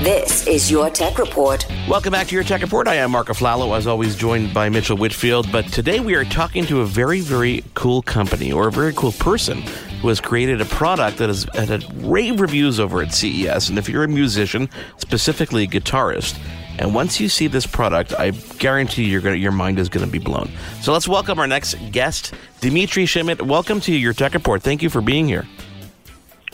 This is your Tech Report. Welcome back to your Tech Report. I am Marco Flalo, as always, joined by Mitchell Whitfield. But today we are talking to a very, very cool company or a very cool person who has created a product that has had rave reviews over at CES. And if you're a musician, specifically a guitarist, and once you see this product, I guarantee you're gonna, your mind is going to be blown. So let's welcome our next guest, Dimitri Shimit. Welcome to your Tech Report. Thank you for being here.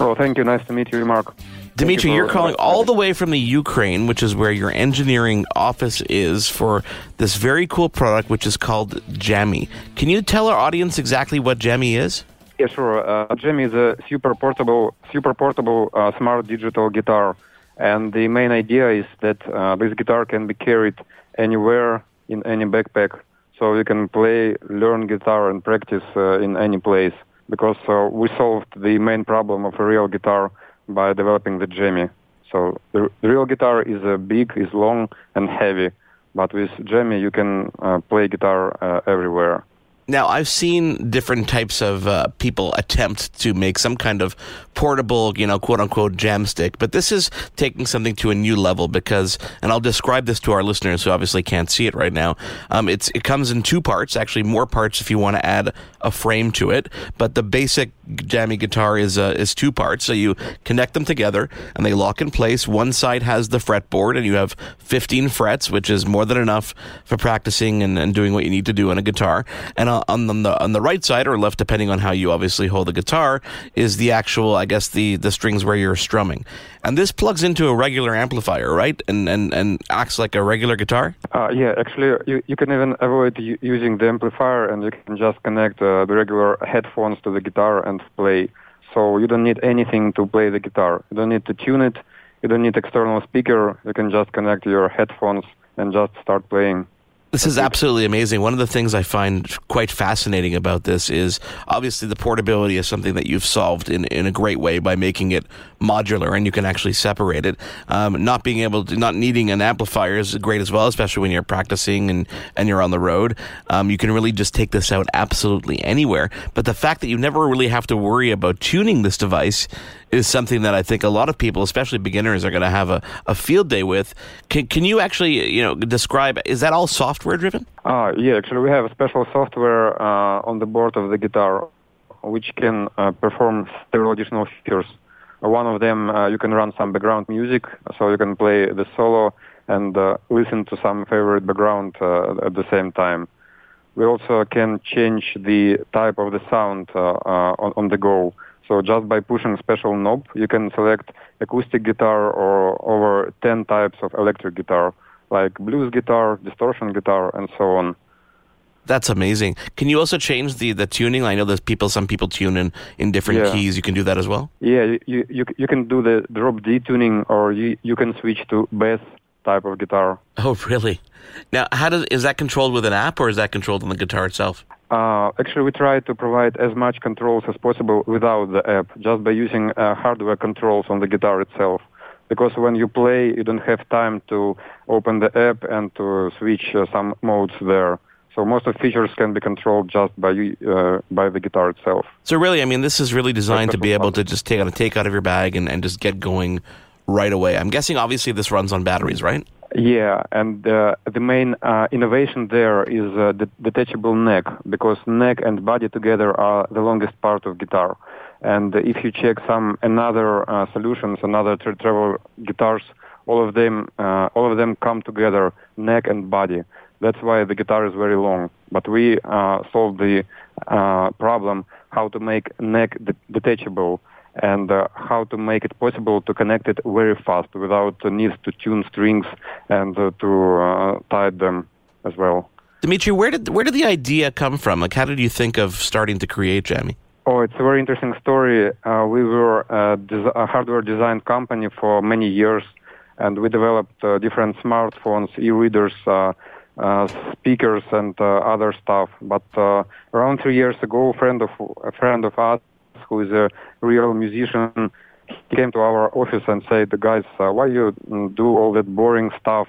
Oh, thank you. Nice to meet you, Mark. Dimitri, you are calling all the way from the Ukraine, which is where your engineering office is, for this very cool product, which is called Jammy. Can you tell our audience exactly what Jammy is? Yeah, sure. Uh, Jammy is a super portable, super portable uh, smart digital guitar, and the main idea is that uh, this guitar can be carried anywhere in any backpack, so you can play, learn guitar, and practice uh, in any place. Because uh, we solved the main problem of a real guitar by developing the Jammy. So the, the real guitar is uh, big, is long and heavy, but with Jammy you can uh, play guitar uh, everywhere. Now, I've seen different types of uh, people attempt to make some kind of portable, you know, quote unquote jamstick, but this is taking something to a new level because, and I'll describe this to our listeners who obviously can't see it right now. Um, it's it comes in two parts, actually more parts if you want to add a frame to it, but the basic jammy guitar is uh, is two parts. So you connect them together and they lock in place. One side has the fretboard, and you have 15 frets, which is more than enough for practicing and, and doing what you need to do on a guitar. And on the on the right side or left, depending on how you obviously hold the guitar, is the actual, I guess, the the strings where you're strumming. And this plugs into a regular amplifier, right? And and, and acts like a regular guitar. Uh, yeah, actually, you, you can even avoid using the amplifier, and you can just connect uh, the regular headphones to the guitar and play. So you don't need anything to play the guitar. You don't need to tune it. You don't need external speaker. You can just connect your headphones and just start playing. This is absolutely amazing. One of the things I find quite fascinating about this is obviously the portability is something that you've solved in, in a great way by making it modular and you can actually separate it. Um, not being able to, not needing an amplifier is great as well, especially when you're practicing and, and you're on the road. Um, you can really just take this out absolutely anywhere. But the fact that you never really have to worry about tuning this device is something that I think a lot of people, especially beginners, are going to have a, a field day with. Can, can you actually, you know, describe? Is that all software driven? Uh, yeah, actually, we have a special software uh, on the board of the guitar, which can uh, perform several additional features. One of them, uh, you can run some background music, so you can play the solo and uh, listen to some favorite background uh, at the same time. We also can change the type of the sound on, on the go. So just by pushing a special knob, you can select acoustic guitar or over 10 types of electric guitar, like blues guitar, distortion guitar, and so on. That's amazing. Can you also change the, the tuning? I know there's people, some people tune in, in different yeah. keys. You can do that as well? Yeah, you, you, you can do the drop D tuning or you, you can switch to bass type of guitar. Oh, really? Now, how does is that controlled with an app or is that controlled on the guitar itself? Uh, actually, we try to provide as much controls as possible without the app, just by using uh, hardware controls on the guitar itself. Because when you play, you don't have time to open the app and to switch uh, some modes there. So most of features can be controlled just by uh, by the guitar itself. So really, I mean, this is really designed to be able to just take out a take out of your bag and, and just get going right away. I'm guessing obviously this runs on batteries, right? Yeah, and uh, the main uh, innovation there is uh, the detachable neck because neck and body together are the longest part of guitar. And if you check some another uh, solutions, another tra- travel guitars, all of them uh, all of them come together, neck and body. That's why the guitar is very long. But we uh, solved the problem how to make neck de- detachable and uh, how to make it possible to connect it very fast without the need to tune strings and uh, to uh, tie them as well. Dimitri, where did where did the idea come from? Like, how did you think of starting to create Jammy? Oh, it's a very interesting story. Uh, we were a, des- a, hardware design company for many years, and we developed uh, different smartphones, e-readers, uh, uh, speakers, and uh, other stuff. But uh, around three years ago, a friend of a friend of us, who is a real musician, came to our office and said, The "Guys, uh, why you mm, do all that boring stuff?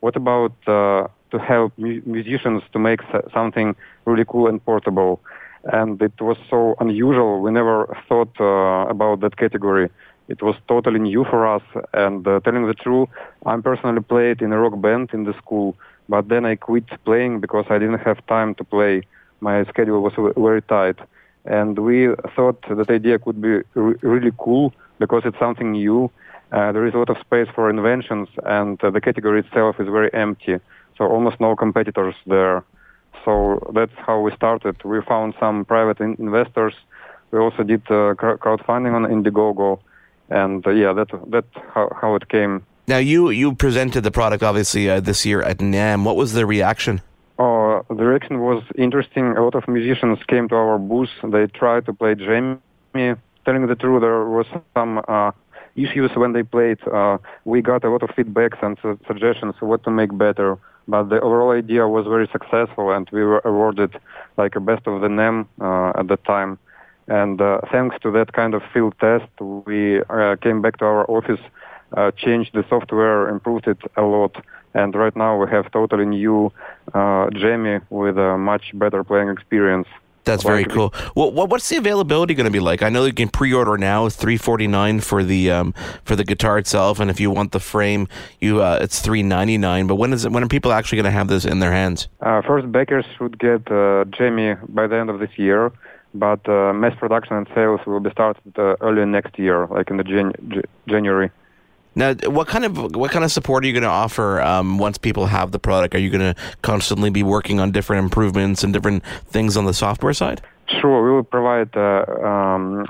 What about uh, to help mu- musicians to make something really cool and portable?" And it was so unusual. We never thought uh, about that category. It was totally new for us. And uh, telling the truth, I personally played in a rock band in the school, but then I quit playing because I didn't have time to play. My schedule was very tight. And we thought that idea could be re- really cool because it's something new. Uh, there is a lot of space for inventions, and uh, the category itself is very empty. So almost no competitors there. So that's how we started. We found some private in- investors. We also did uh, crowdfunding on Indiegogo and uh, yeah, that that's how, how it came. Now you you presented the product obviously uh, this year at NAMM. What was the reaction? Oh, the reaction was interesting. A lot of musicians came to our booth. They tried to play Jammy. Telling the truth, there was some uh, issues when they played. Uh, we got a lot of feedbacks and su- suggestions what to make better. But the overall idea was very successful, and we were awarded like a best of the NAMM uh, at the time. And uh, thanks to that kind of field test, we uh, came back to our office, uh, changed the software, improved it a lot, and right now we have totally new uh, Jammy with a much better playing experience. That's very cool. Well, what's the availability going to be like? I know you can pre-order now. It's three forty nine for the um, for the guitar itself, and if you want the frame, you uh, it's three ninety nine. But when is it? When are people actually going to have this in their hands? Uh, first, backers should get uh, Jammy by the end of this year but uh, mass production and sales will be started uh, early next year, like in the Jan- January. Now, what kind of what kind of support are you going to offer um, once people have the product? Are you going to constantly be working on different improvements and different things on the software side? Sure, we will provide uh, um,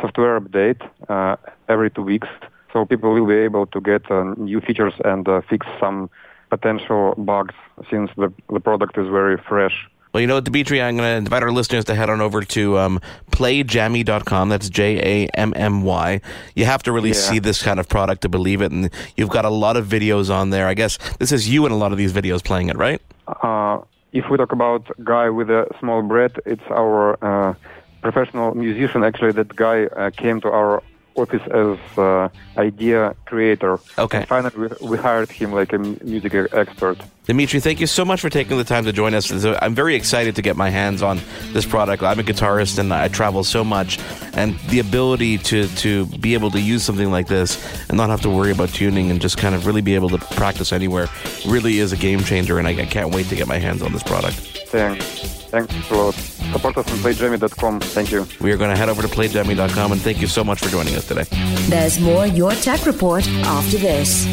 software update uh, every two weeks, so people will be able to get uh, new features and uh, fix some potential bugs since the the product is very fresh. Well, you know what, Dmitry, I'm going to invite our listeners to head on over to um, playjammy.com. That's J A M M Y. You have to really yeah. see this kind of product to believe it. And you've got a lot of videos on there. I guess this is you in a lot of these videos playing it, right? Uh, if we talk about Guy with a small bread, it's our uh, professional musician. Actually, that guy uh, came to our office as uh, idea creator. Okay. And finally, we, we, hired him like a music expert. Dimitri, thank you so much for taking the time to join us. I'm very excited to get my hands on this product. I'm a guitarist and I travel so much, and the ability to to be able to use something like this and not have to worry about tuning and just kind of really be able to practice anywhere really is a game changer. And I, I can't wait to get my hands on this product. Thanks. Thanks a lot. Support us on playjammy.com. Thank you. We are going to head over to playjammy.com and thank you so much for joining us today. There's more Your Tech Report after this.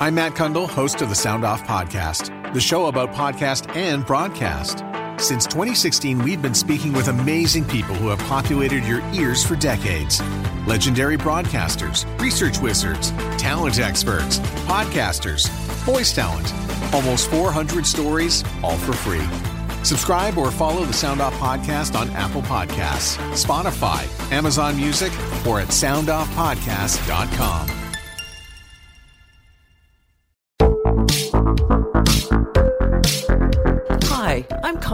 I'm Matt Cundill, host of the Sound Off Podcast, the show about podcast and broadcast. Since 2016, we've been speaking with amazing people who have populated your ears for decades. Legendary broadcasters, research wizards, talent experts, podcasters, voice talent Almost 400 stories, all for free. Subscribe or follow the Sound Off Podcast on Apple Podcasts, Spotify, Amazon Music, or at soundoffpodcast.com.